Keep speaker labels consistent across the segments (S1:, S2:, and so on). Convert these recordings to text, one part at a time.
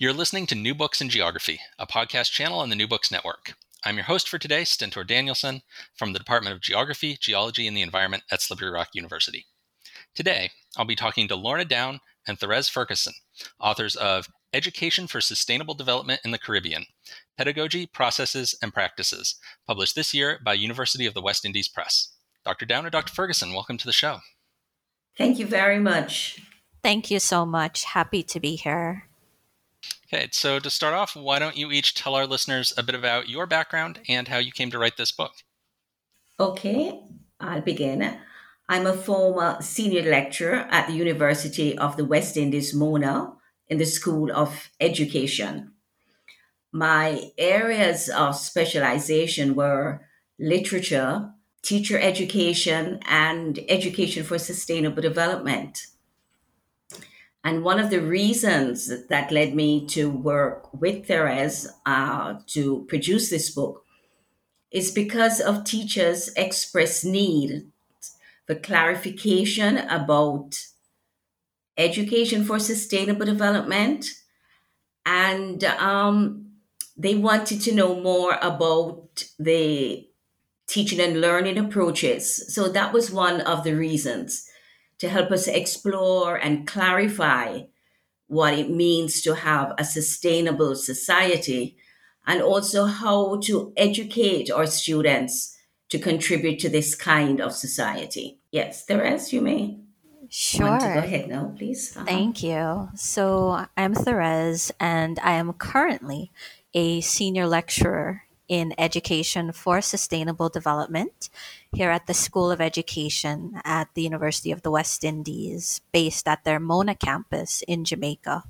S1: You're listening to New Books in Geography, a podcast channel on the New Books Network. I'm your host for today, Stentor Danielson, from the Department of Geography, Geology, and the Environment at Slippery Rock University. Today, I'll be talking to Lorna Down and Therese Ferguson, authors of Education for Sustainable Development in the Caribbean Pedagogy, Processes, and Practices, published this year by University of the West Indies Press. Dr. Down and Dr. Ferguson, welcome to the show.
S2: Thank you very much.
S3: Thank you so much. Happy to be here.
S1: Okay, so to start off, why don't you each tell our listeners a bit about your background and how you came to write this book?
S2: Okay, I'll begin. I'm a former senior lecturer at the University of the West Indies, Mona, in the School of Education. My areas of specialization were literature, teacher education, and education for sustainable development. And one of the reasons that led me to work with Therese uh, to produce this book is because of teachers' express need for clarification about education for sustainable development. And um, they wanted to know more about the teaching and learning approaches. So that was one of the reasons to help us explore and clarify what it means to have a sustainable society and also how to educate our students to contribute to this kind of society. Yes, Therese, you may.
S3: Sure.
S2: Want to go ahead now, please.
S3: Uh-huh. Thank you. So I'm Therese, and I am currently a senior lecturer in education for sustainable development here at the School of Education at the University of the West Indies, based at their Mona campus in Jamaica.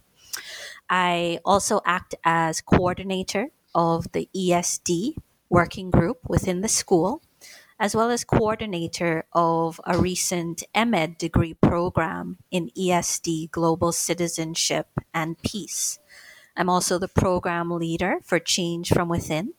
S3: I also act as coordinator of the ESD working group within the school, as well as coordinator of a recent MEd degree program in ESD Global Citizenship and Peace. I'm also the program leader for Change from Within,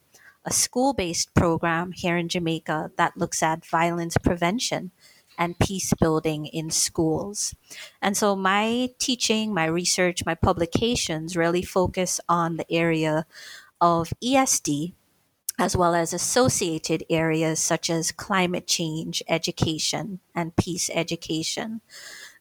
S3: a school based program here in Jamaica that looks at violence prevention and peace building in schools. And so my teaching, my research, my publications really focus on the area of ESD as well as associated areas such as climate change education and peace education.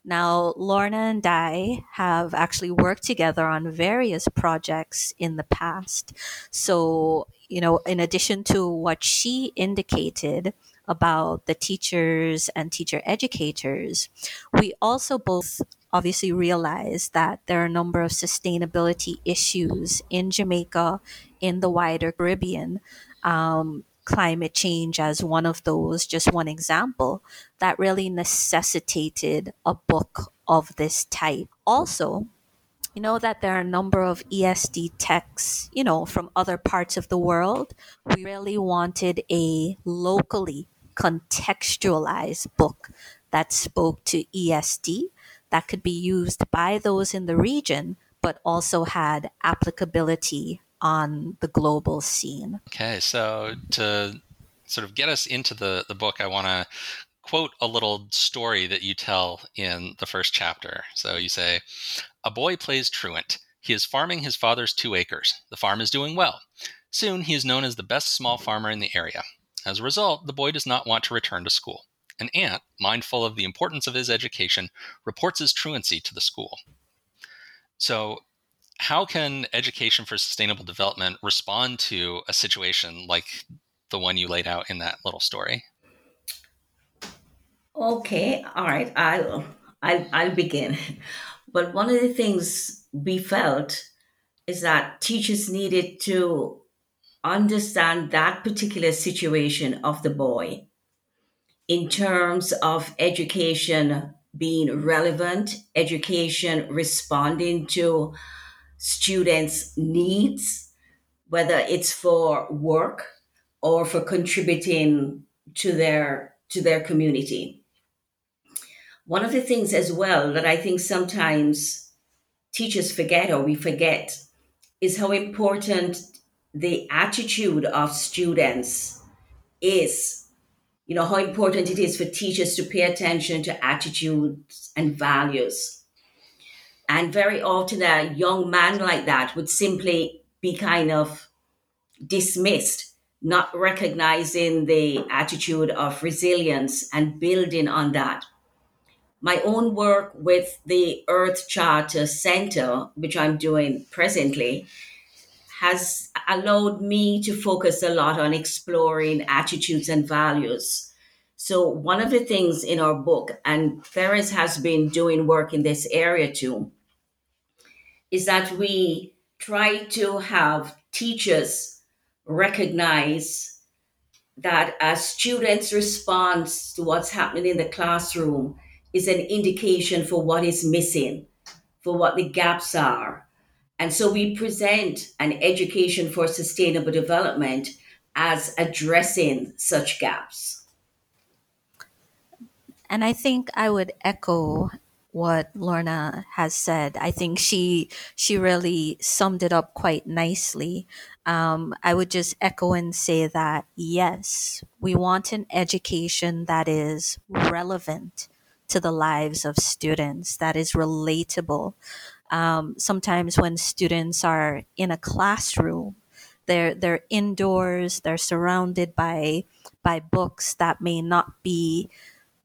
S3: Now, Lorna and I have actually worked together on various projects in the past. So, you know, in addition to what she indicated about the teachers and teacher educators, we also both obviously realize that there are a number of sustainability issues in Jamaica, in the wider Caribbean. Um, climate change as one of those, just one example, that really necessitated a book of this type. Also, you know that there are a number of ESD texts, you know, from other parts of the world. We really wanted a locally contextualized book that spoke to ESD that could be used by those in the region, but also had applicability on the global scene.
S1: Okay, so to sort of get us into the, the book, I want to quote a little story that you tell in the first chapter. So you say, A boy plays truant. He is farming his father's two acres. The farm is doing well. Soon he is known as the best small farmer in the area. As a result, the boy does not want to return to school. An aunt, mindful of the importance of his education, reports his truancy to the school. So, how can education for sustainable development respond to a situation like the one you laid out in that little story?
S2: Okay, all right. I'll I'll, I'll begin. But one of the things we felt is that teachers needed to understand that particular situation of the boy in terms of education being relevant, education responding to students' needs, whether it's for work or for contributing to their to their community. One of the things as well that I think sometimes teachers forget or we forget is how important the attitude of students is you know how important it is for teachers to pay attention to attitudes and values and very often a young man like that would simply be kind of dismissed not recognizing the attitude of resilience and building on that my own work with the earth charter center which i'm doing presently has allowed me to focus a lot on exploring attitudes and values. So, one of the things in our book, and Therese has been doing work in this area too, is that we try to have teachers recognize that a student's response to what's happening in the classroom is an indication for what is missing, for what the gaps are, and so we present an education for sustainable development as addressing such gaps.
S3: And I think I would echo what Lorna has said. I think she she really summed it up quite nicely. Um, I would just echo and say that yes, we want an education that is relevant to the lives of students, that is relatable, um, sometimes when students are in a classroom, they're they're indoors, they're surrounded by by books that may not be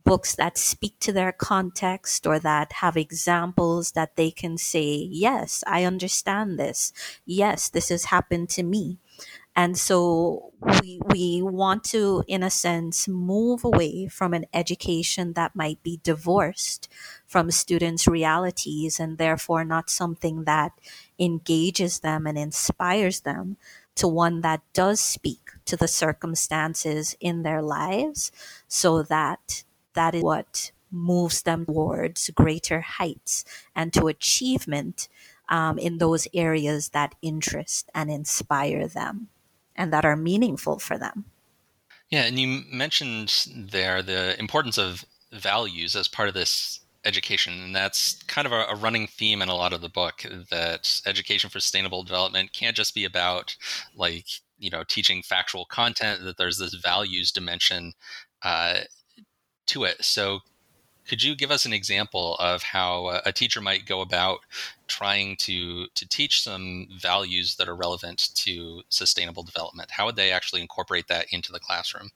S3: books that speak to their context or that have examples that they can say, yes, I understand this. Yes, this has happened to me. And so we, we want to, in a sense, move away from an education that might be divorced from students' realities and therefore not something that engages them and inspires them to one that does speak to the circumstances in their lives so that that is what moves them towards greater heights and to achievement um, in those areas that interest and inspire them and that are meaningful for them.
S1: Yeah, and you mentioned there the importance of values as part of this education and that's kind of a, a, running theme in a lot of the book that education for sustainable development can't just be about like you know teaching factual content that there's this values dimension uh, to it so could you give us an example of how a teacher might go about trying to to teach some values that are relevant to sustainable development? How would they actually incorporate that into the classroom?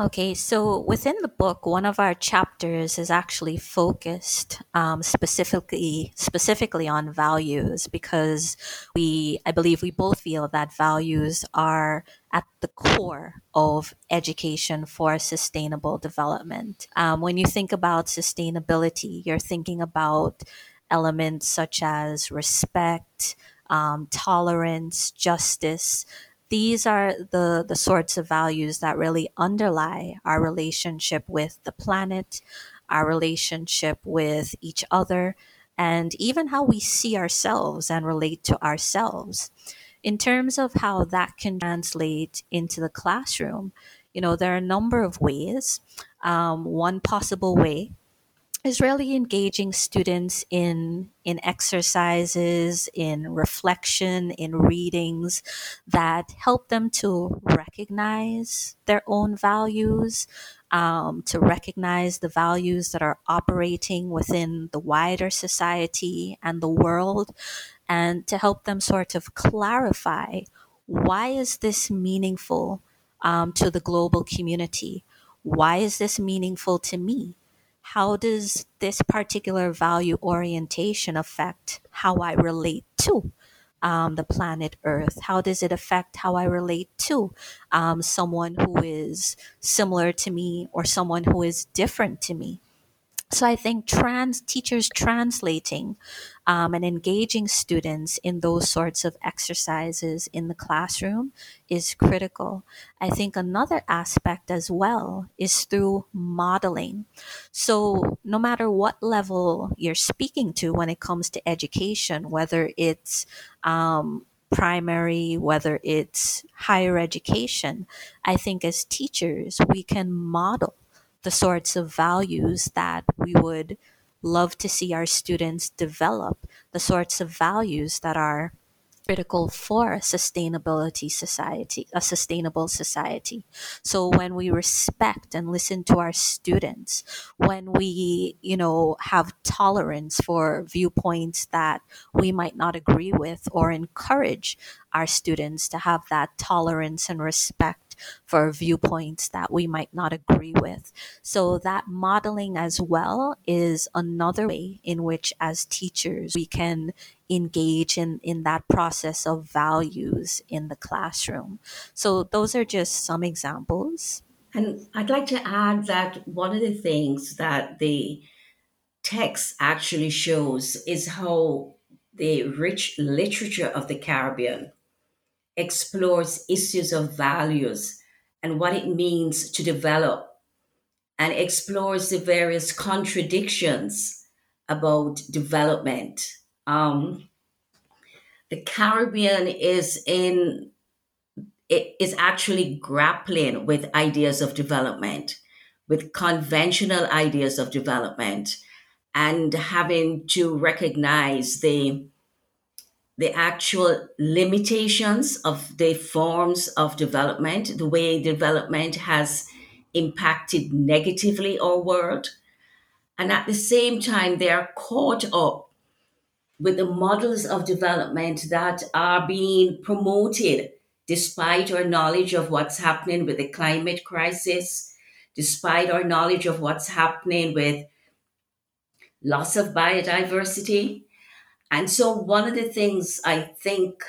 S3: Okay, so within the book, one of our chapters is actually focused um, specifically specifically on values because we, I believe, we both feel that values are at the core of education for sustainable development. Um, when you think about sustainability, you're thinking about elements such as respect, um, tolerance, justice these are the, the sorts of values that really underlie our relationship with the planet, our relationship with each other, and even how we see ourselves and relate to ourselves. In terms of how that can translate into the classroom, you know, there are a number of ways. Um, one possible way is really engaging students in in exercises in reflection in readings that help them to recognize their own values um, to recognize the values that are operating within the wider society and the world and to help them sort of clarify why is this meaningful um, to the global community? Why is this meaningful to me how does this particular value orientation affect how I relate to um, the planet Earth? How does it affect how I relate to um, someone who is similar to me or someone who is different to me? So I think trans teachers translating um, and engaging students in those sorts of exercises in the classroom is critical. I think another aspect as well is through modeling. So no matter what level you're speaking to when it comes to education, whether it's um, primary, whether it's higher education, I think as teachers, we can model the sorts of values that we would love to see our students develop, the sorts of values that are critical for a sustainability society, a sustainable society. So when we respect and listen to our students, when we, you know, have tolerance for viewpoints that we might not agree with or encourage our students to have that tolerance and respect for viewpoints that we might not agree with. So, that modeling as well is another way in which, as teachers, we can engage in, in that process of values in the classroom. So, those are just some examples.
S2: And I'd like to add that one of the things that the text actually shows is how the rich literature of the Caribbean explores issues of values and what it means to develop and explores the various contradictions about development. Um, the Caribbean is in it is actually grappling with ideas of development, with conventional ideas of development, and having to recognize the the actual limitations of the forms of development, the way development has impacted negatively our world. And at the same time, they are caught up with the models of development that are being promoted despite our knowledge of what's happening with the climate crisis, despite our knowledge of what's happening with loss of biodiversity, and so, one of the things I think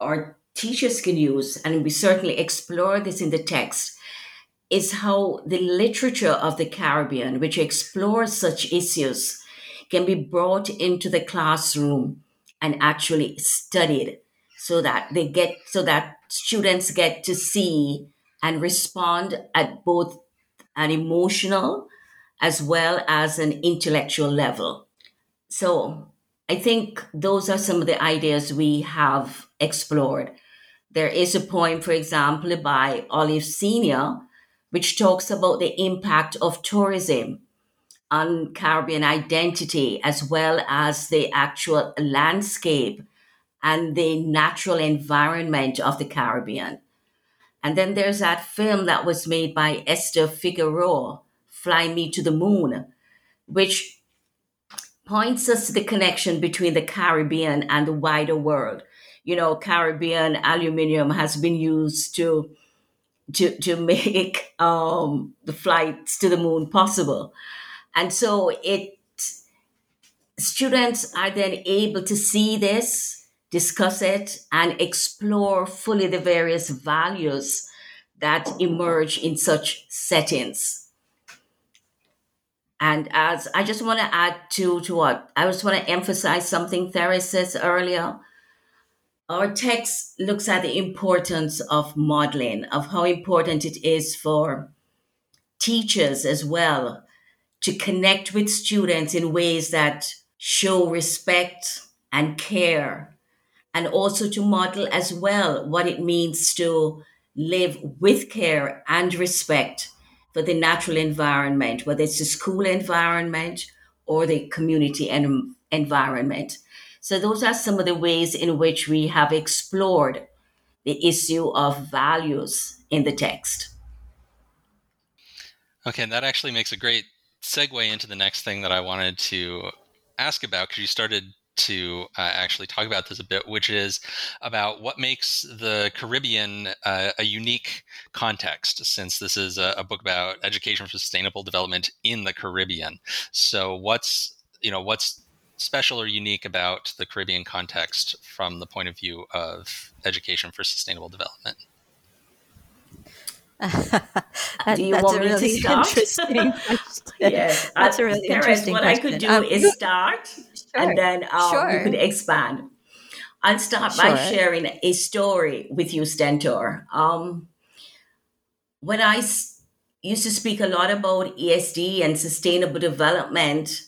S2: our teachers can use, and we certainly explore this in the text, is how the literature of the Caribbean, which explores such issues, can be brought into the classroom and actually studied so that they get so that students get to see and respond at both an emotional as well as an intellectual level. So I think those are some of the ideas we have explored. There is a poem, for example, by Olive Senior, which talks about the impact of tourism on Caribbean identity, as well as the actual landscape and the natural environment of the Caribbean. And then there's that film that was made by Esther Figueroa, Fly Me to the Moon, which points us to the connection between the Caribbean and the wider world. You know, Caribbean aluminium has been used to to to make um, the flights to the moon possible, and so it students are then able to see this, discuss it, and explore fully the various values that emerge in such settings. And as I just want to add to to what I just want to emphasize something Therese says earlier. Our text looks at the importance of modeling, of how important it is for teachers as well to connect with students in ways that show respect and care, and also to model as well what it means to live with care and respect for the natural environment, whether it's the school environment or the community en- environment. So, those are some of the ways in which we have explored the issue of values in the text.
S1: Okay, and that actually makes a great segue into the next thing that I wanted to ask about because you started to uh, actually talk about this a bit, which is about what makes the Caribbean uh, a unique context, since this is a, a, book about education for sustainable development in the Caribbean. So, what's you know what's special or unique about the Caribbean context from the point of view of education for sustainable development?
S2: that, Do you want me really to start? Interesting yes, that's a really interesting What question. I could do um, is start, sure. and then um, sure. you could expand. I'll start sure. by sharing a story with you, Stentor. Um, when I s- used to speak a lot about ESD and sustainable development,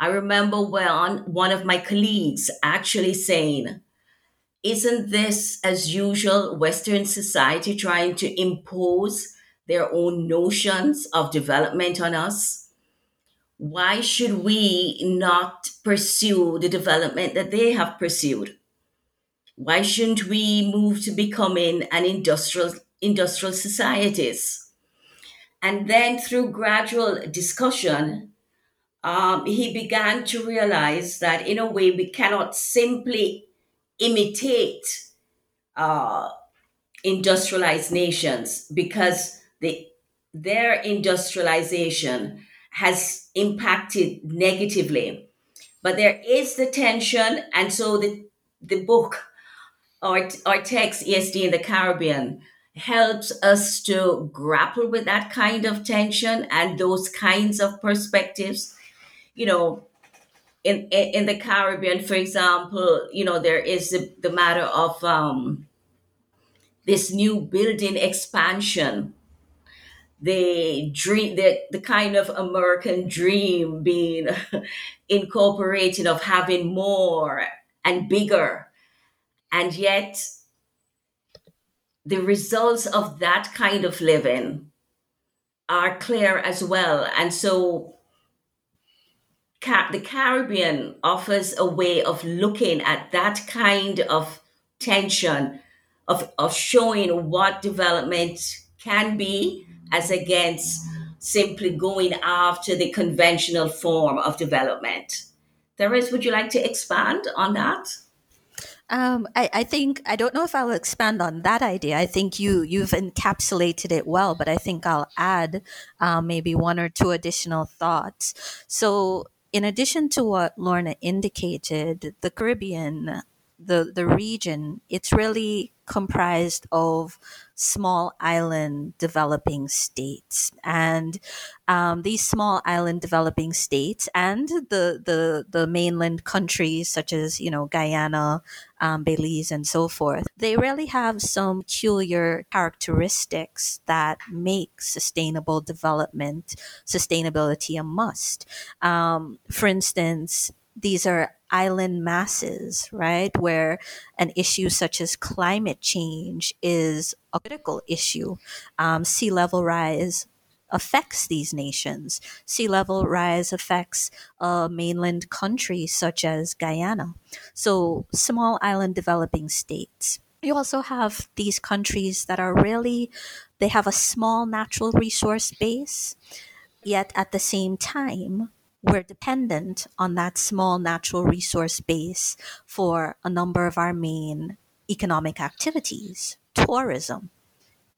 S2: I remember when one of my colleagues actually saying, Isn't this, as usual, Western society trying to impose their own notions of development on us? Why should we not pursue the development that they have pursued? Why shouldn't we move to becoming an industrial industrial societies? And then through gradual discussion, um, he began to realize that in a way we cannot simply imitate uh, industrialized nations because the, their industrialization has impacted negatively. But there is the tension, and so the, the book our, our text, ESD in the Caribbean, helps us to grapple with that kind of tension and those kinds of perspectives. You know, in in the Caribbean, for example, you know, there is the, the matter of um, this new building expansion, the dream, the, the kind of American dream being incorporated of having more and bigger and yet, the results of that kind of living are clear as well. And so, the Caribbean offers a way of looking at that kind of tension, of, of showing what development can be as against simply going after the conventional form of development. Therese, would you like to expand on that?
S3: Um, I, I think I don't know if I'll expand on that idea. I think you you've encapsulated it well, but I think I'll add um, maybe one or two additional thoughts. So, in addition to what Lorna indicated, the Caribbean, the the region, it's really comprised of small island developing states. And um, these small island developing states and the, the, the mainland countries such as, you know, Guyana, um, Belize, and so forth, they really have some peculiar characteristics that make sustainable development, sustainability a must. Um, for instance, these are island masses, right? Where an issue such as climate change is a critical issue. Um, sea level rise affects these nations. Sea level rise affects uh, mainland countries such as Guyana. So, small island developing states. You also have these countries that are really, they have a small natural resource base, yet at the same time, we're dependent on that small natural resource base for a number of our main economic activities tourism,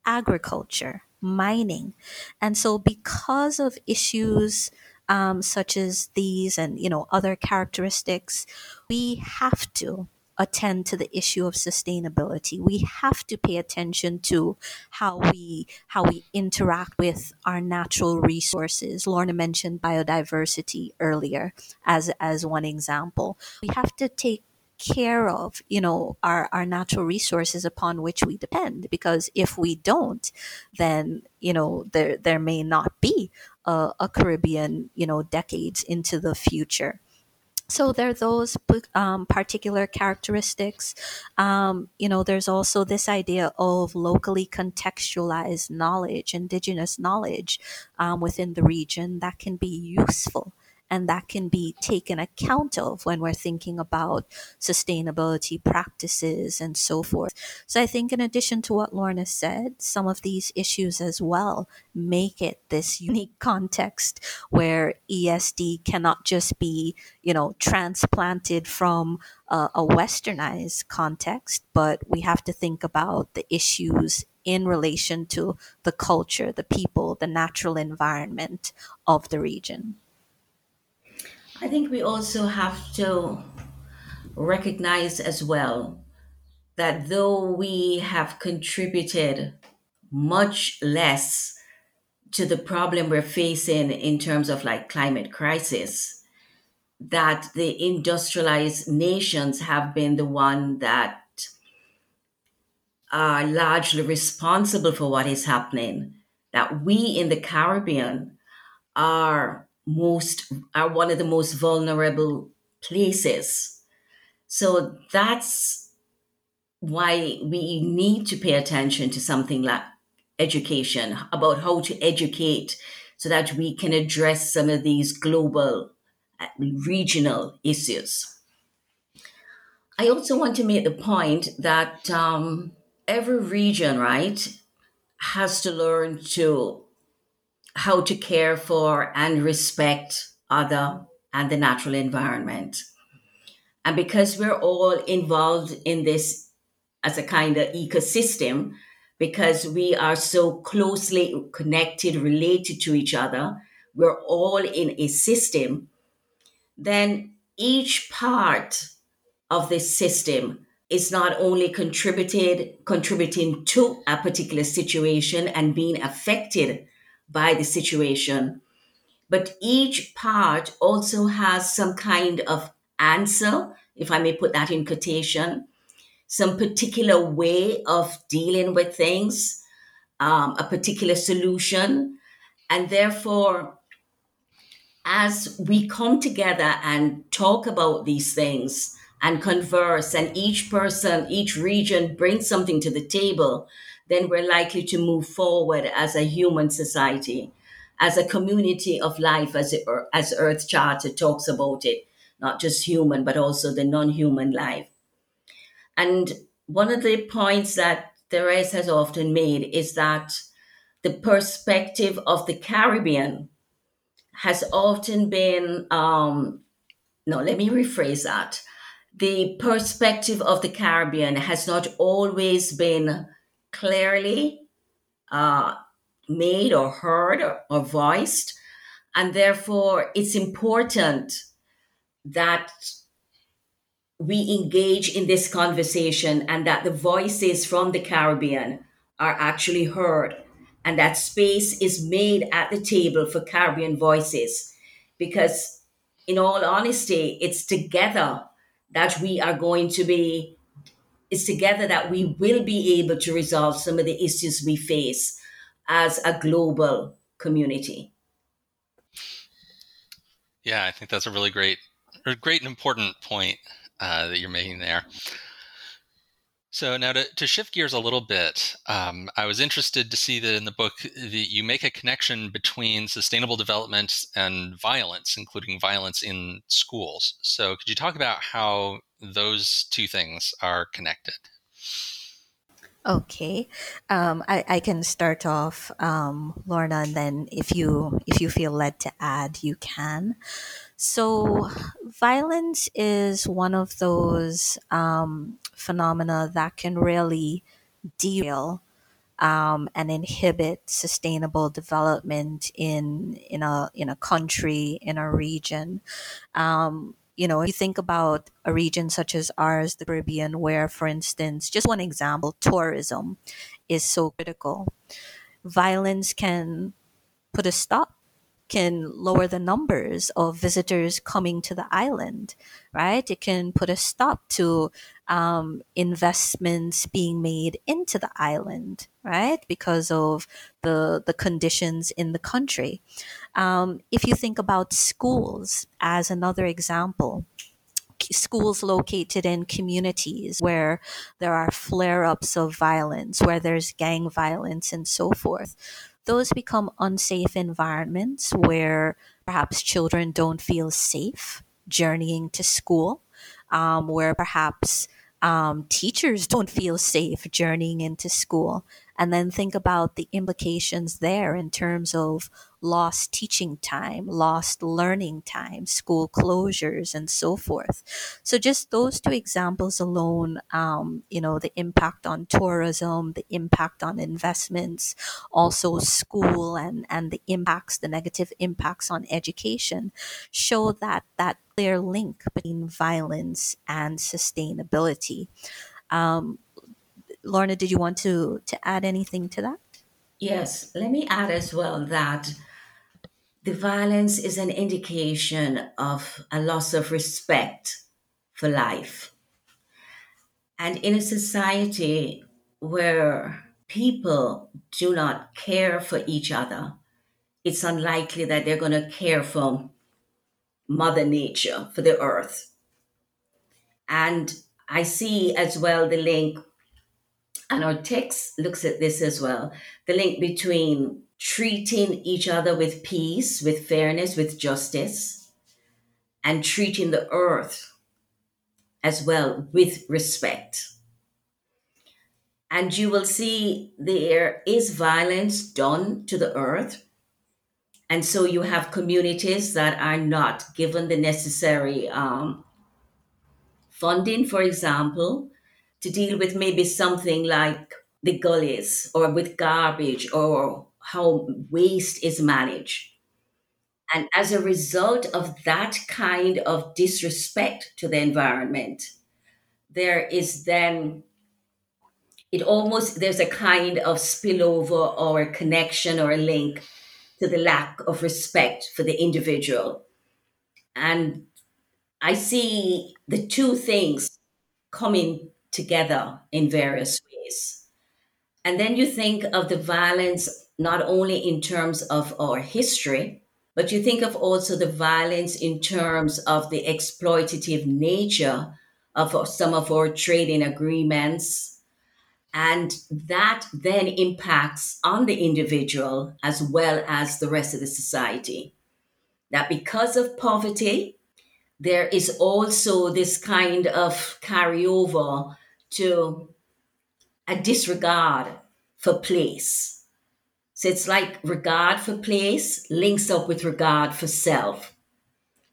S3: agriculture, mining. And so, because of issues um, such as these and you know other characteristics, we have to attend to the issue of sustainability. We have to pay attention to how we how we interact with our natural resources. Lorna mentioned biodiversity earlier as as one example. We have to take care of you know our, our natural resources upon which we depend because if we don't then you know there there may not be a, a caribbean you know decades into the future so there are those um, particular characteristics. Um, you know, there's also this idea of locally contextualized knowledge, indigenous knowledge um, within the region that can be useful and that can be taken account of when we're thinking about sustainability practices and so forth. So I think in addition to what Lorna said, some of these issues as well make it this unique context where ESD cannot just be, you know, transplanted from a, a westernized context, but we have to think about the issues in relation to the culture, the people, the natural environment of the region.
S2: I think we also have to recognize as well that though we have contributed much less to the problem we're facing in terms of like climate crisis that the industrialized nations have been the one that are largely responsible for what is happening that we in the caribbean are most are one of the most vulnerable places. So that's why we need to pay attention to something like education about how to educate so that we can address some of these global uh, regional issues. I also want to make the point that um, every region right has to learn to how to care for and respect other and the natural environment. And because we're all involved in this as a kind of ecosystem, because we are so closely connected, related to each other, we're all in a system, then each part of this system is not only contributed contributing to a particular situation and being affected by the situation but each part also has some kind of answer, if I may put that in quotation, some particular way of dealing with things, um, a particular solution. And therefore, as we come together and talk about these things and converse, and each person, each region brings something to the table, then we're likely to move forward as a human society, as a community of life, as, it, as Earth Charter talks about it not just human, but also the non human life. And one of the points that Therese has often made is that the perspective of the Caribbean has often been, um, no, let me rephrase that. The perspective of the Caribbean has not always been clearly uh, made or heard or, or voiced. And therefore, it's important that we engage in this conversation and that the voices from the Caribbean are actually heard and that space is made at the table for Caribbean voices. Because, in all honesty, it's together that we are going to be, it's together that we will be able to resolve some of the issues we face as a global community.
S1: Yeah, I think that's a really great great and important point uh, that you're making there. So now to, to shift gears a little bit, um, I was interested to see that in the book that you make a connection between sustainable development and violence, including violence in schools. So could you talk about how those two things are connected?
S3: Okay, um, I, I can start off, um, Lorna, and then if you if you feel led to add, you can. So, violence is one of those um, phenomena that can really derail um, and inhibit sustainable development in in a in a country in a region. Um, you know, if you think about a region such as ours, the Caribbean, where, for instance, just one example, tourism is so critical. Violence can put a stop can lower the numbers of visitors coming to the island, right? It can put a stop to um, investments being made into the island, right? Because of the the conditions in the country. Um, if you think about schools as another example, schools located in communities where there are flare ups of violence, where there's gang violence, and so forth those become unsafe environments where perhaps children don't feel safe journeying to school, um, where perhaps um, teachers don't feel safe journeying into school and then think about the implications there in terms of lost teaching time, lost learning time, school closures, and so forth. So, just those two examples alone, um, you know, the impact on tourism, the impact on investments, also school, and and the impacts, the negative impacts on education, show that that clear link between violence and sustainability. Um, Lorna, did you want to to add anything to that?
S2: Yes, let me add as well that the violence is an indication of a loss of respect for life. And in a society where people do not care for each other, it's unlikely that they're going to care for Mother Nature, for the earth. And I see as well the link, and our text looks at this as well the link between treating each other with peace, with fairness, with justice, and treating the earth as well with respect. And you will see there is violence done to the earth. And so you have communities that are not given the necessary um, funding, for example, to deal with maybe something like the gullies or with garbage or how waste is managed. And as a result of that kind of disrespect to the environment, there is then, it almost, there's a kind of spillover or a connection or a link to the lack of respect for the individual. And I see the two things coming together in various ways. And then you think of the violence not only in terms of our history, but you think of also the violence in terms of the exploitative nature of some of our trading agreements. And that then impacts on the individual as well as the rest of the society. That because of poverty, there is also this kind of carryover to a disregard for place. So it's like regard for place links up with regard for self,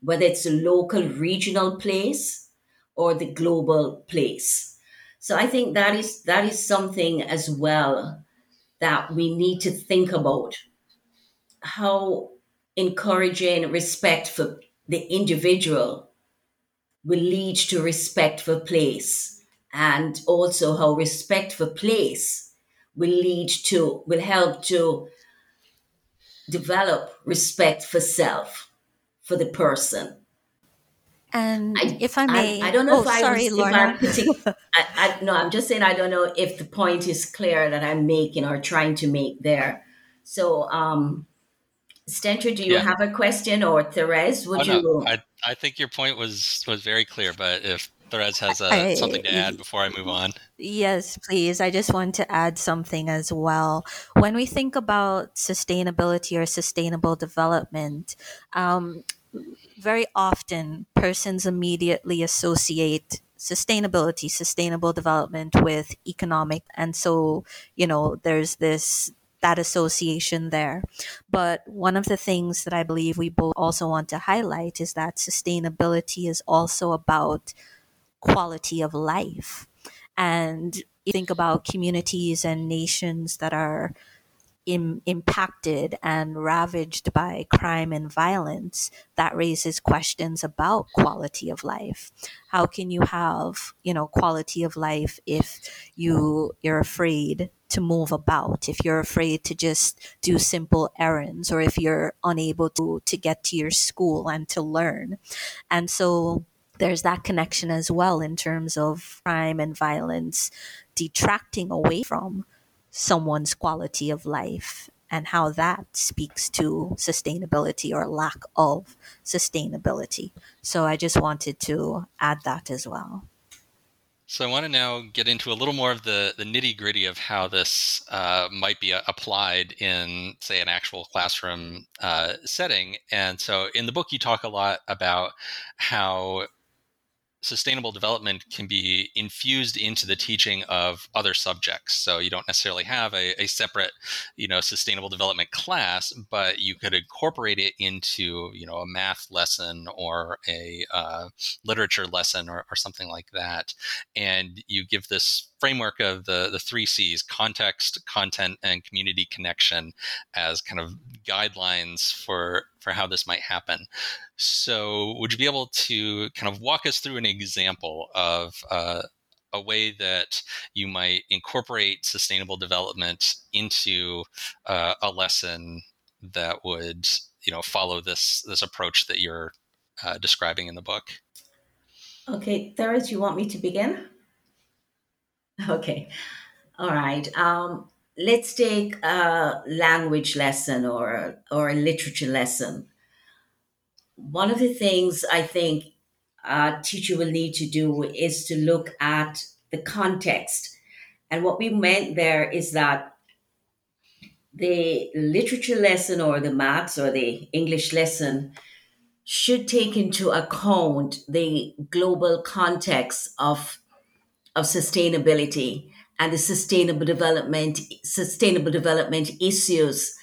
S2: whether it's a local, regional place or the global place. So I think that is that is something as well that we need to think about how encouraging respect for the individual will lead to respect for place and also how respect for place will lead to will help to develop respect for self for the person
S3: and I, if I may,
S2: I, I don't know
S3: oh,
S2: if, I
S3: sorry,
S2: was,
S3: Lorna.
S2: if I'm putting, I, I, no, I'm just saying I don't know if the point is clear that I'm making or trying to make there. So, um, Stentor, do you
S1: Yeah.
S2: have a question or Therese? Would
S1: Oh,
S2: you?
S1: no, I, I think your point was was very clear, but if Therese has uh,
S3: I-
S1: something to add before I move on.
S3: Yes, please. I just want to add something as well. When we think about sustainability or sustainable development, um, very often persons immediately associate sustainability, sustainable development with economic. And so, you know, there's this that association there. But one of the things that I believe we both also want to highlight is that sustainability is also about quality of life. And you think about communities and nations that are Im- impacted and ravaged by crime and violence, that raises questions about quality of life. How can you have, you know, quality of life if you you're afraid to move about, if you're afraid to just do simple errands, or if you're unable to to get to your school and to learn? And so there's that connection as well in terms of crime and violence detracting away from someone's quality of life and how that speaks to sustainability or lack of sustainability. So I just wanted to add that as well.
S1: So I want to now get into a little more of the, the nitty gritty of how this uh, might be uh, applied in, say, an actual classroom uh, setting. And so in the book, you talk a lot about how sustainable development can be infused into the teaching of other subjects. So you don't necessarily have a, a, separate, you know, sustainable development class, but you could incorporate it into, you know, a math lesson or a uh, literature lesson or, or something like that. And you give this framework of the the three C's: context, content, and community connection as kind of guidelines for for how this might happen. So, would you be able to kind of walk us through an example of uh, a way that you might incorporate sustainable development into uh, a lesson that would you know follow this this approach that you're uh, describing in the book
S2: Okay, Therese, you want me to begin? Okay, all right. Um, let's take a language lesson or or a literature lesson. One of the things I think a teacher will need to do is to look at the context, and what we meant there is that the literature lesson or the maths or the English lesson should take into account the global context of of sustainability and the sustainable development sustainable development issues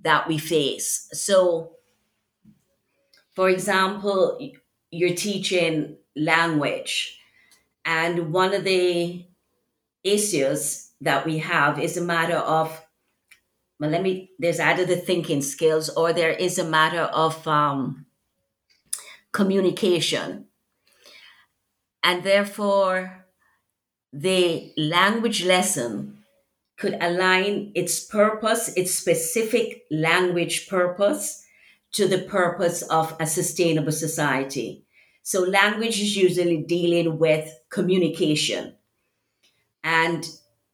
S2: that we face. So for example, you're teaching language and one of the issues that we have is a matter of well let me there's either the thinking skills or there is a matter of um, communication. And therefore, the language lesson could align its purpose, its specific language purpose, to the purpose of a sustainable society. So, language is usually dealing with communication. And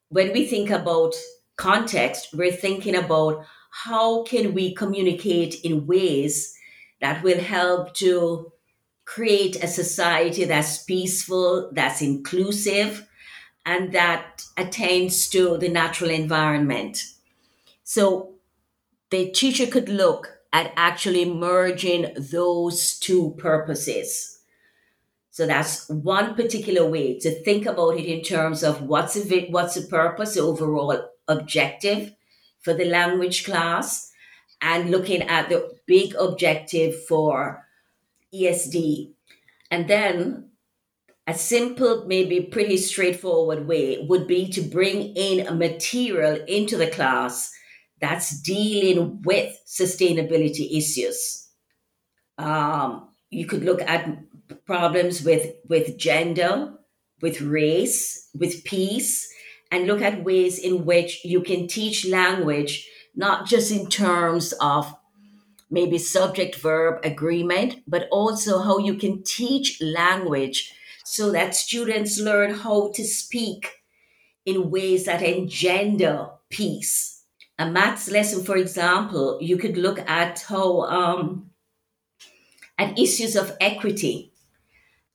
S2: when we think about context, we're thinking about how can we communicate in ways that will help to create a society that's peaceful, that's inclusive, and that attains to the natural environment. So the teacher could look at actually merging those two purposes. So that's one particular way to think about it in terms of what's the, what's the purpose, the overall objective for the language class, and looking at the big objective for ESD. And then a simple, maybe pretty straightforward way would be to bring in a material into the class that's dealing with sustainability issues. Um, you could look at problems with, with gender, with race, with peace, and look at ways in which you can teach language not just in terms of maybe subject verb agreement, but also how you can teach language so that students learn how to speak in ways that engender peace. A maths lesson, for example, you could look at how um, at issues of equity.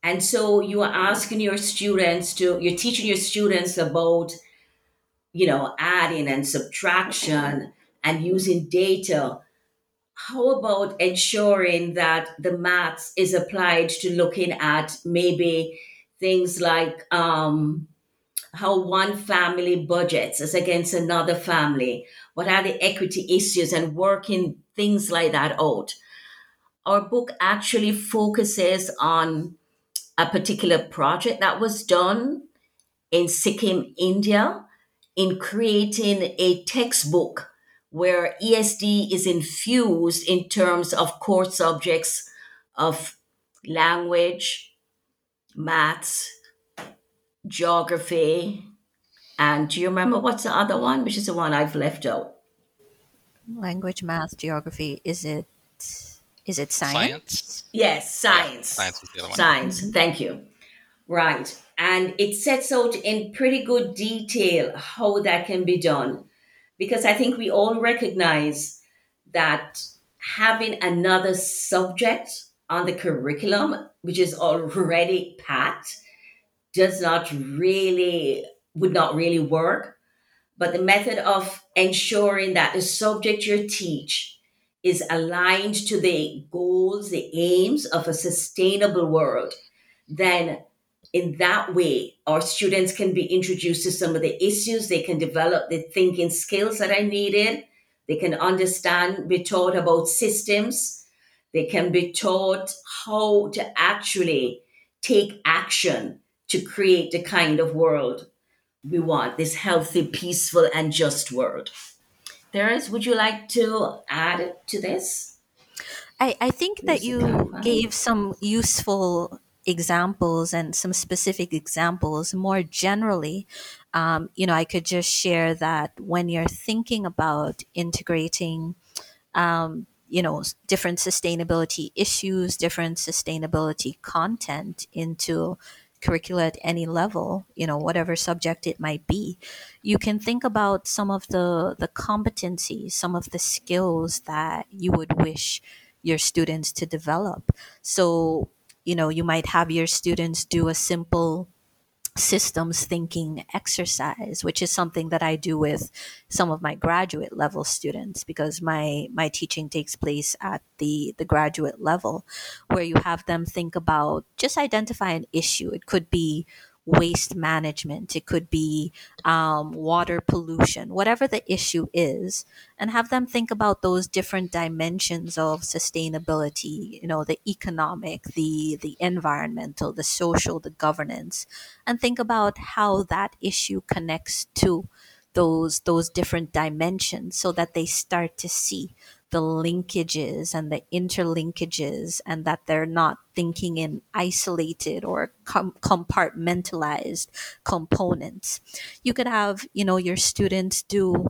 S2: And so you are asking your students to, you're teaching your students about, you know, adding and subtraction and using data, how about ensuring that the maths is applied to looking at maybe things like um, how one family budgets as against another family? What are the equity issues and working things like that out? Our book actually focuses on a particular project that was done in Sikkim, India, in creating a textbook where ESD is infused in terms of core subjects of language, maths, geography, and do you remember what's the other one, which is the one I've left out?
S3: Language, math, geography. Is it is it science?
S1: Science.
S2: Yes, science.
S1: Yeah, science is the other one.
S2: Science. Thank you. Right. And it sets out in pretty good detail how that can be done because I think we all recognize that having another subject on the curriculum, which is already packed, does not really, would not really work. But the method of ensuring that the subject you teach is aligned to the goals, the aims of a sustainable world, then in that way, our students can be introduced to some of the issues. They can develop the thinking skills that are needed. They can understand, be taught about systems. They can be taught how to actually take action to create the kind of world we want this healthy, peaceful, and just world. Therese, would you like to add to this?
S3: I, I think that you gave some useful examples and some specific examples more generally um, you know i could just share that when you're thinking about integrating um, you know different sustainability issues different sustainability content into curricula at any level you know whatever subject it might be you can think about some of the the competencies some of the skills that you would wish your students to develop. So you know you might have your students do a simple systems thinking exercise which is something that i do with some of my graduate level students because my my teaching takes place at the the graduate level where you have them think about just identify an issue. It could be waste management, it could be um, water pollution, whatever the issue is, and have them think about those different dimensions of sustainability. You know, the economic, the the environmental, the social, the governance, and think about how that issue connects to those those different dimensions so that they start to see the linkages and the interlinkages and that they're not thinking in isolated or com- compartmentalized components. You could have you know your students do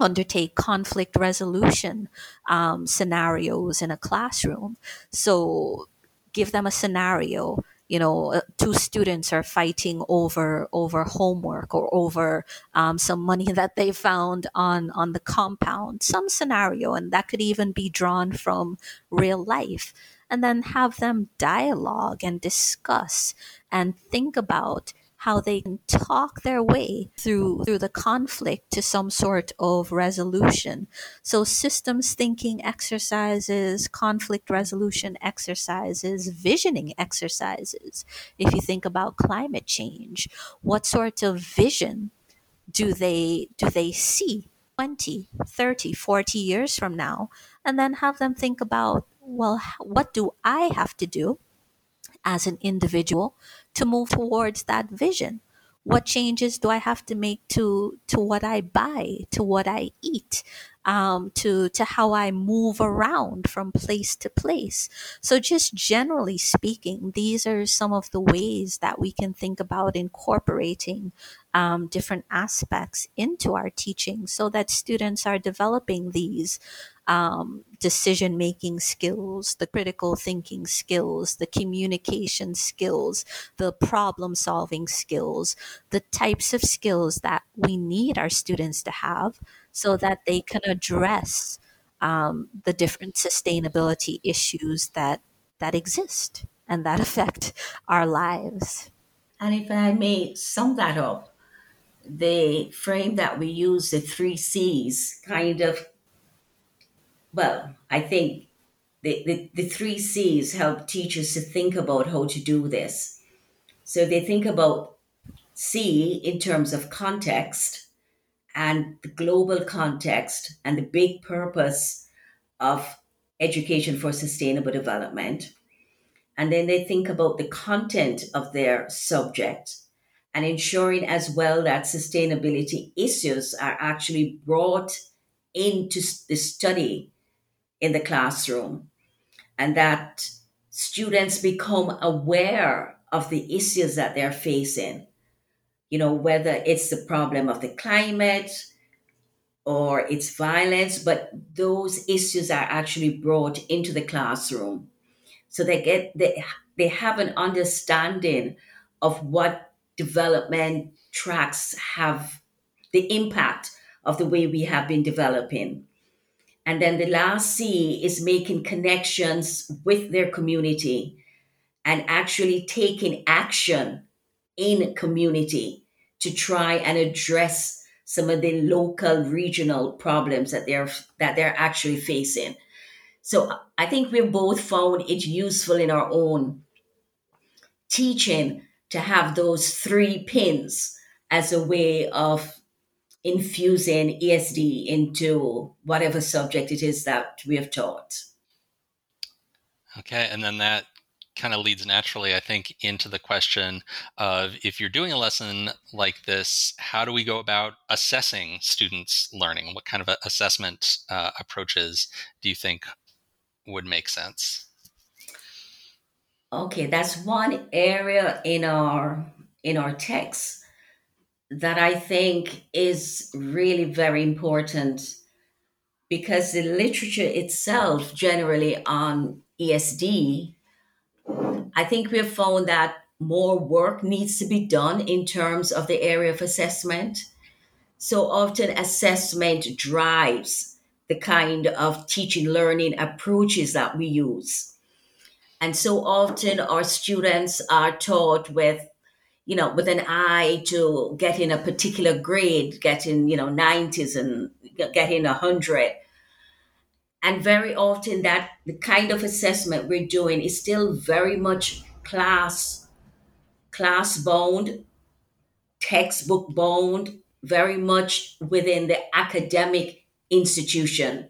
S3: undertake conflict resolution um, scenarios in a classroom. So give them a scenario you know uh, two students are fighting over over homework or over um, some money that they found on on the compound some scenario and that could even be drawn from real life. And then have them dialogue and discuss and think about how they can talk their way through through the conflict to some sort of resolution. So systems thinking exercises, conflict resolution exercises, visioning exercises. If you think about climate change, what sort of vision do they do they see 20, 30, 40 years from now? And then have them think about, well, what do I have to do as an individual to move towards that vision. What changes do i have to make to to what i buy to what i eat um, to to how i move around from place to place? So just generally speaking these are some of the ways that we can think about incorporating um, different aspects into our teaching so that students are developing these um, decision making skills, the critical thinking skills, the communication skills, the problem solving skills, the types of skills that we need our students to have so that they can address um, the different sustainability issues that that exist and that affect our lives.
S2: And if I may sum that up, the frame that we use, the three C's, kind of well, I think the, the, the three C's help teachers to think about how to do this. So they think about C in terms of context and the global context and the big purpose of education for sustainable development. And then they think about the content of their subject and ensuring as well that sustainability issues are actually brought into the study in the classroom and that students become aware of the issues that they're facing. You know, whether it's the problem of the climate or it's violence, but those issues are actually brought into the classroom. So they get they they have an understanding of what development tracks have the impact of the way we have been developing. And then the last C is making connections with their community and actually taking action in community to try and address some of the local regional problems that they're that they're actually facing. So I think we've both found it useful in our own teaching to have those three pins as a way of infusing ESD into whatever subject it is that we have taught.
S1: Okay, and then that kind of leads naturally, I think, into the question of if you're doing a lesson like this, how do we go about assessing students' learning? What kind of assessment uh, approaches do you think would make sense?
S2: Okay, that's one area in our in our text that I think is really very important because the literature itself generally on ESD, I think we have found that more work needs to be done in terms of the area of assessment. So often assessment drives the kind of teaching learning approaches that we use. And so often our students are taught with you know, with an eye to getting a particular grade, getting, you know, 90s and getting 100. And very often that the kind of assessment we're doing is still very much class class bound, textbook bound, very much within the academic institution.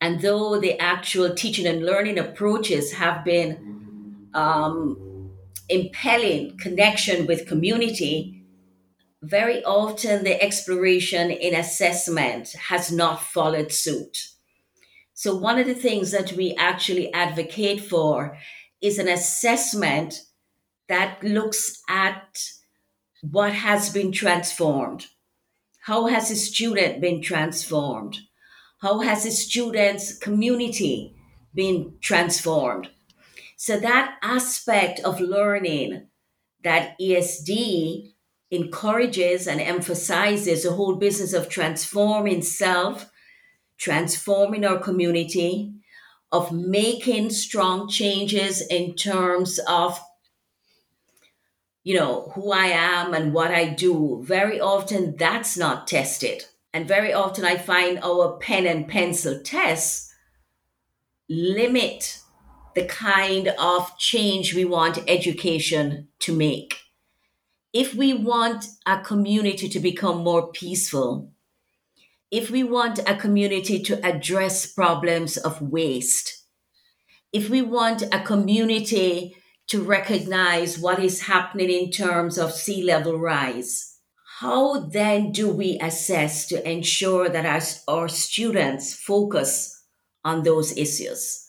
S2: And though the actual teaching and learning approaches have been um, impelling connection with community, very often the exploration in assessment has not followed suit. So, one of the things that we actually advocate for is an assessment that looks at what has been transformed. How has a student been transformed? How has a student's community been transformed? So, that aspect of learning that ESD encourages and emphasizes the whole business of transforming self, transforming our community, of making strong changes in terms of you know who i am and what i do very often that's not tested. And very often i find our pen and pencil tests limit the kind of change we want education to make if we want a community to become more peaceful if we want a community to address problems of waste if we want a community to recognize what is happening in terms of sea level rise, how then do we assess to ensure that our, our students focus on those issues?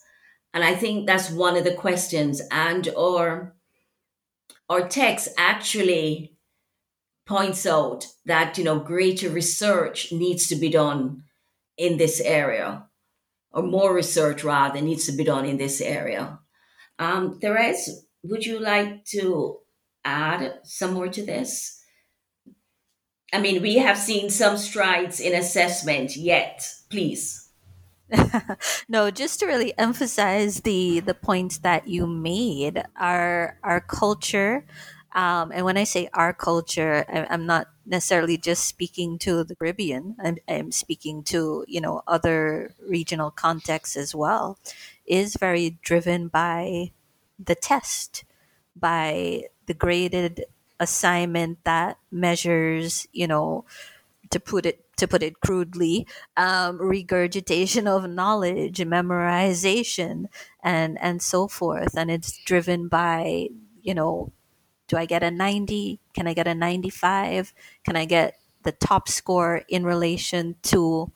S2: And I think that's one of the questions. And or our text actually points out that you know greater research needs to be done in this area or more research rather needs to be done in this area. Um, Therese, would you like to add some more to this? I mean, we have seen some strides in assessment yet. Please.
S3: no, just to really emphasize the the points that you made, our our culture um, and when I say our culture, I, I'm not necessarily just speaking to the Caribbean. I'm, I'm speaking to you know other regional contexts as well. Is very driven by the test, by the graded assignment that measures you know to put it to put it crudely, um, regurgitation of knowledge, memorization, and and so forth. And it's driven by you know do I get a 90? Can I get a 95? Can I get the top score in relation to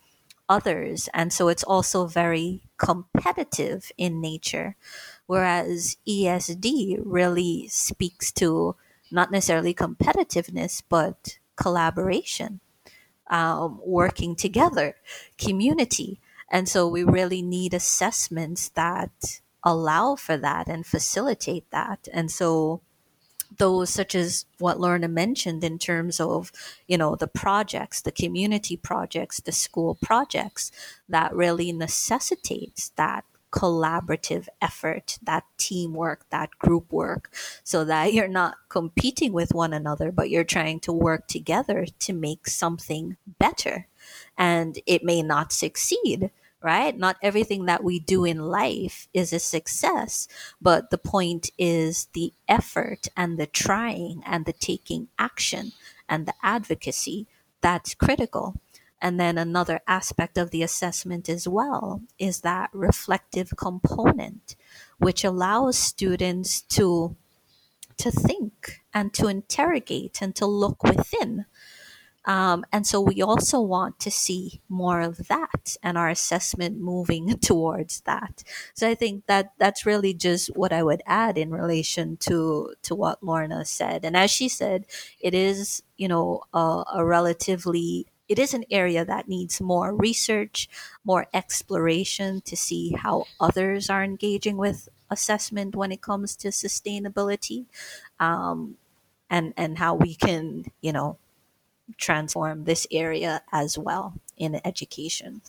S3: others? And so it's also very competitive in nature. Whereas ESD really speaks to not necessarily competitiveness, but collaboration, um, working together, community. And so we really need assessments that allow for that and facilitate that. And so those such as what Lorna mentioned in terms of, you know, the projects, the community projects, the school projects that really necessitates that collaborative effort, that teamwork, that group work, so that you're not competing with one another, but you're trying to work together to make something better. And it may not succeed, right? Not everything that we do in life is a success, but the point is the effort and the trying and the taking action and the advocacy that's critical. And then another aspect of the assessment as well is that reflective component, which allows students to to think and to interrogate and to look within Um, and so we also want to see more of that and our assessment moving towards that. So I think that that's really just what I would add in relation to to what Lorna said. And as she said, it is you know a, a relatively it is an area that needs more research, more exploration to see how others are engaging with assessment when it comes to sustainability, um, and and how we can you know transform this area as well in education.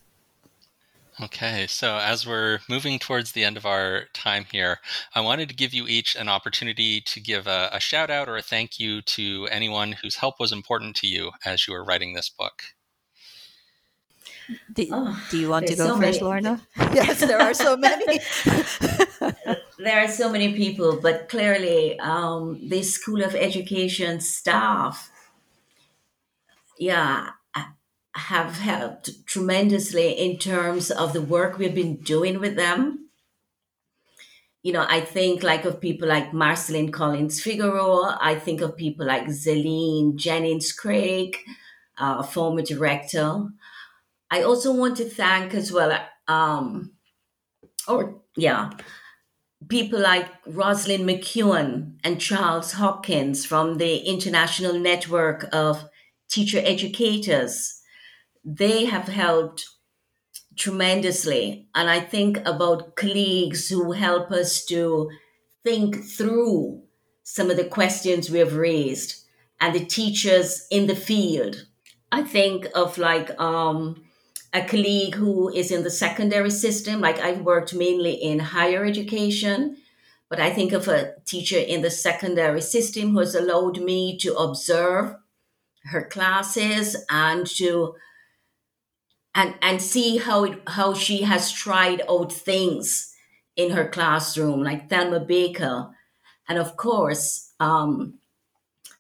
S1: Okay, so as we're moving towards the end of our time here, I wanted to give you each an opportunity to give a, a, shout out or a thank you to anyone whose help was important to you as you were writing this book.
S3: Do, oh, do you want to go so first, many. Lorna? yes, there are so many.
S2: there are so many people, but clearly, um, the School of Education staff yeah, have helped tremendously in terms of the work we've been doing with them. You know, I think like of people like Marceline Collins Figueroa. I think of people like Zellynne Jennings Craig, uh, former director. I also want to thank as well, um, or yeah, people like Rosalyn McKeown and Charles Hopkins from the International Network of teacher educators, they have helped tremendously. And I think about colleagues who help us to think through some of the questions we have raised and the teachers in the field. I think of like um, a colleague who is in the secondary system, like I've worked mainly in higher education, but I think of a teacher in the secondary system who has allowed me to observe her classes and to and and see how it, how she has tried out things in her classroom like Thelma Baker and of course um,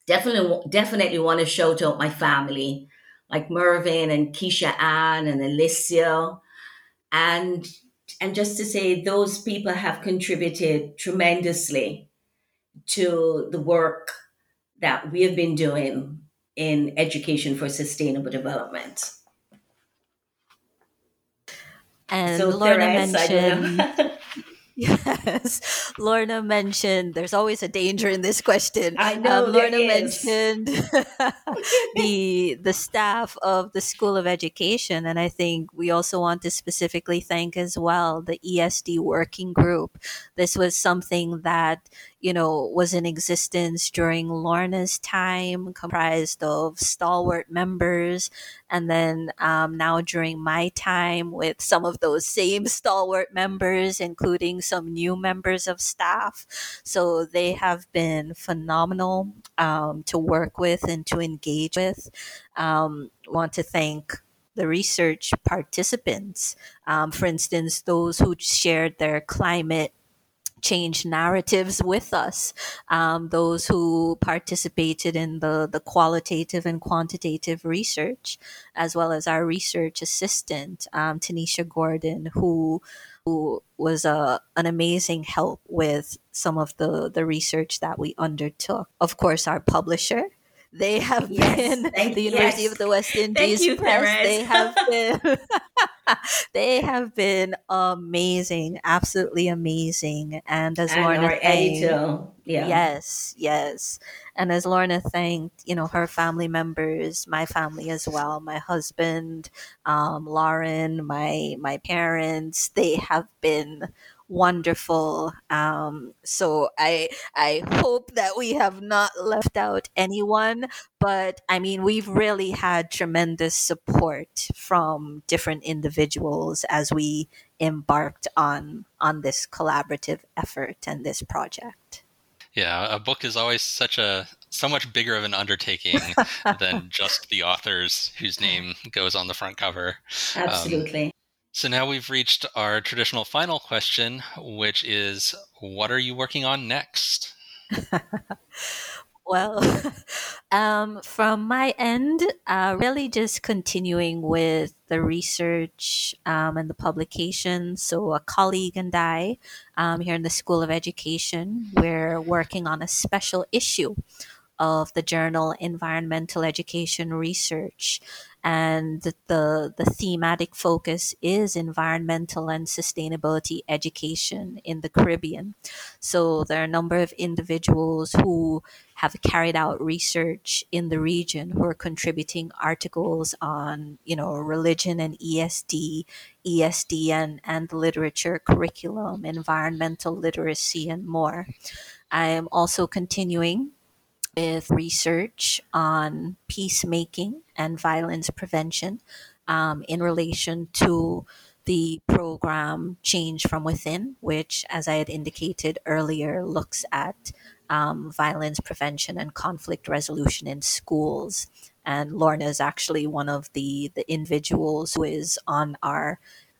S2: definitely definitely want to shout out my family like Mervin and Keisha Ann and Alicia and and just to say those people have contributed tremendously to the work that we have been doing in education for sustainable development.
S3: And so Lorna mentioned Yes, Lorna mentioned there's always a danger in this question.
S2: I know. Um, Lorna
S3: mentioned the the staff of the School of Education, and I think we also want to specifically thank as well the ESD working group. This was something that you know, was in existence during Lorna's time, comprised of stalwart members. And then um, now during my time with some of those same stalwart members, including some new members of staff. So they have been phenomenal um, to work with and to engage with. Um, want to thank the research participants. Um, for instance, those who shared their climate change narratives with us. Um, those who participated in the, the qualitative and quantitative research, as well as our research assistant, um, Tanisha Gordon, who who was a, uh, an amazing help with some of the, the research that we undertook. Of course, our publisher, they have yes, been thank, the University yes. of the West Indies you, Press. They have been they have been amazing, absolutely amazing. And as and Lorna thanked, yeah. yes, yes, and as Lorna thanked, you know, her family members, my family as well, my husband, um, Lauren, my my parents, they have been wonderful. Um, so I I hope that we have not left out anyone. But I mean, we've really had tremendous support from different individuals as we embarked on on this collaborative effort and this project.
S1: Yeah, a book is always such a so much bigger of an undertaking than just the authors whose name goes on the front cover.
S2: Um, Absolutely. Um,
S1: so now we've reached our traditional final question, which is what are you working on next?
S3: well, um, from my end, uh, really just continuing with the research um, and the publication. So, a colleague and I um, here in the School of Education, we're working on a special issue of the journal Environmental Education Research and the the thematic focus is environmental and sustainability education in the Caribbean. So there are a number of individuals who have carried out research in the region who are contributing articles on you know religion and ESD, ESD and and literature curriculum, environmental literacy, and more. I am also continuing with research on peacemaking and violence prevention um, in relation to the program Change from Within, which, as I had indicated earlier, looks at um, violence prevention and conflict resolution in schools. And Lorna is actually one of the, the individuals who is on our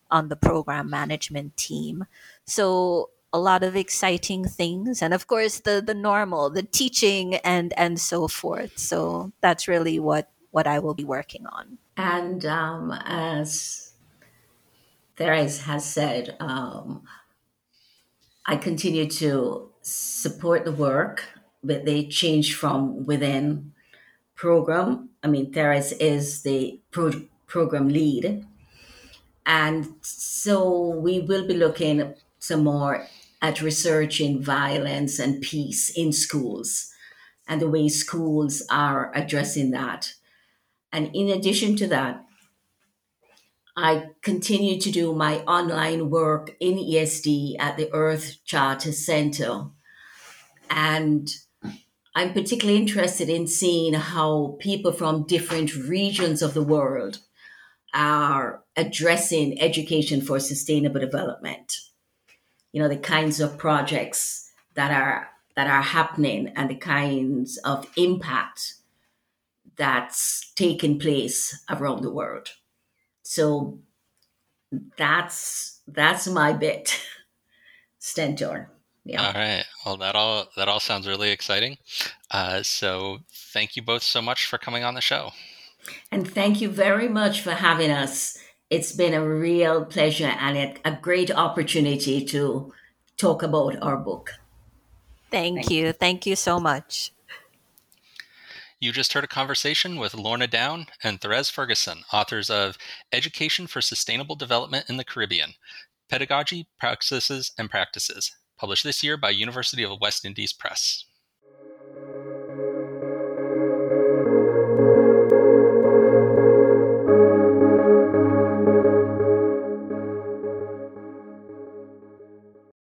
S3: on the program management team. So a lot of exciting things and of course the the normal the teaching and and so forth so that's really what what i will be working on
S2: And um, as Therese has said, um, I continue to support the work but they Change from Within program. I mean, Therese is the pro- program lead. And so we will be looking some more at research in violence and peace in schools and the way schools are addressing that. And in addition to that, I continue to do my online work in ESD at the Earth Charter Center. And I'm particularly interested in seeing how people from different regions of the world are addressing education for sustainable development. You know, the kinds of projects that are that are happening and the kinds of impact that's taking place around the world. So that's that's my bit, Stentor. Yeah.
S1: All right. Well, that all that all sounds really exciting. Uh, so, thank you both so much for coming on the show.
S2: And thank you very much for having us. It's been a real pleasure and a, a great opportunity to talk about our book.
S3: thank,
S2: Thank
S3: you thank you so much
S1: You just heard a conversation with Lorna Down and Therese Ferguson, authors of Education for Sustainable Development in the Caribbean Pedagogy, Practices, and Practices, published this year by University of West Indies Press.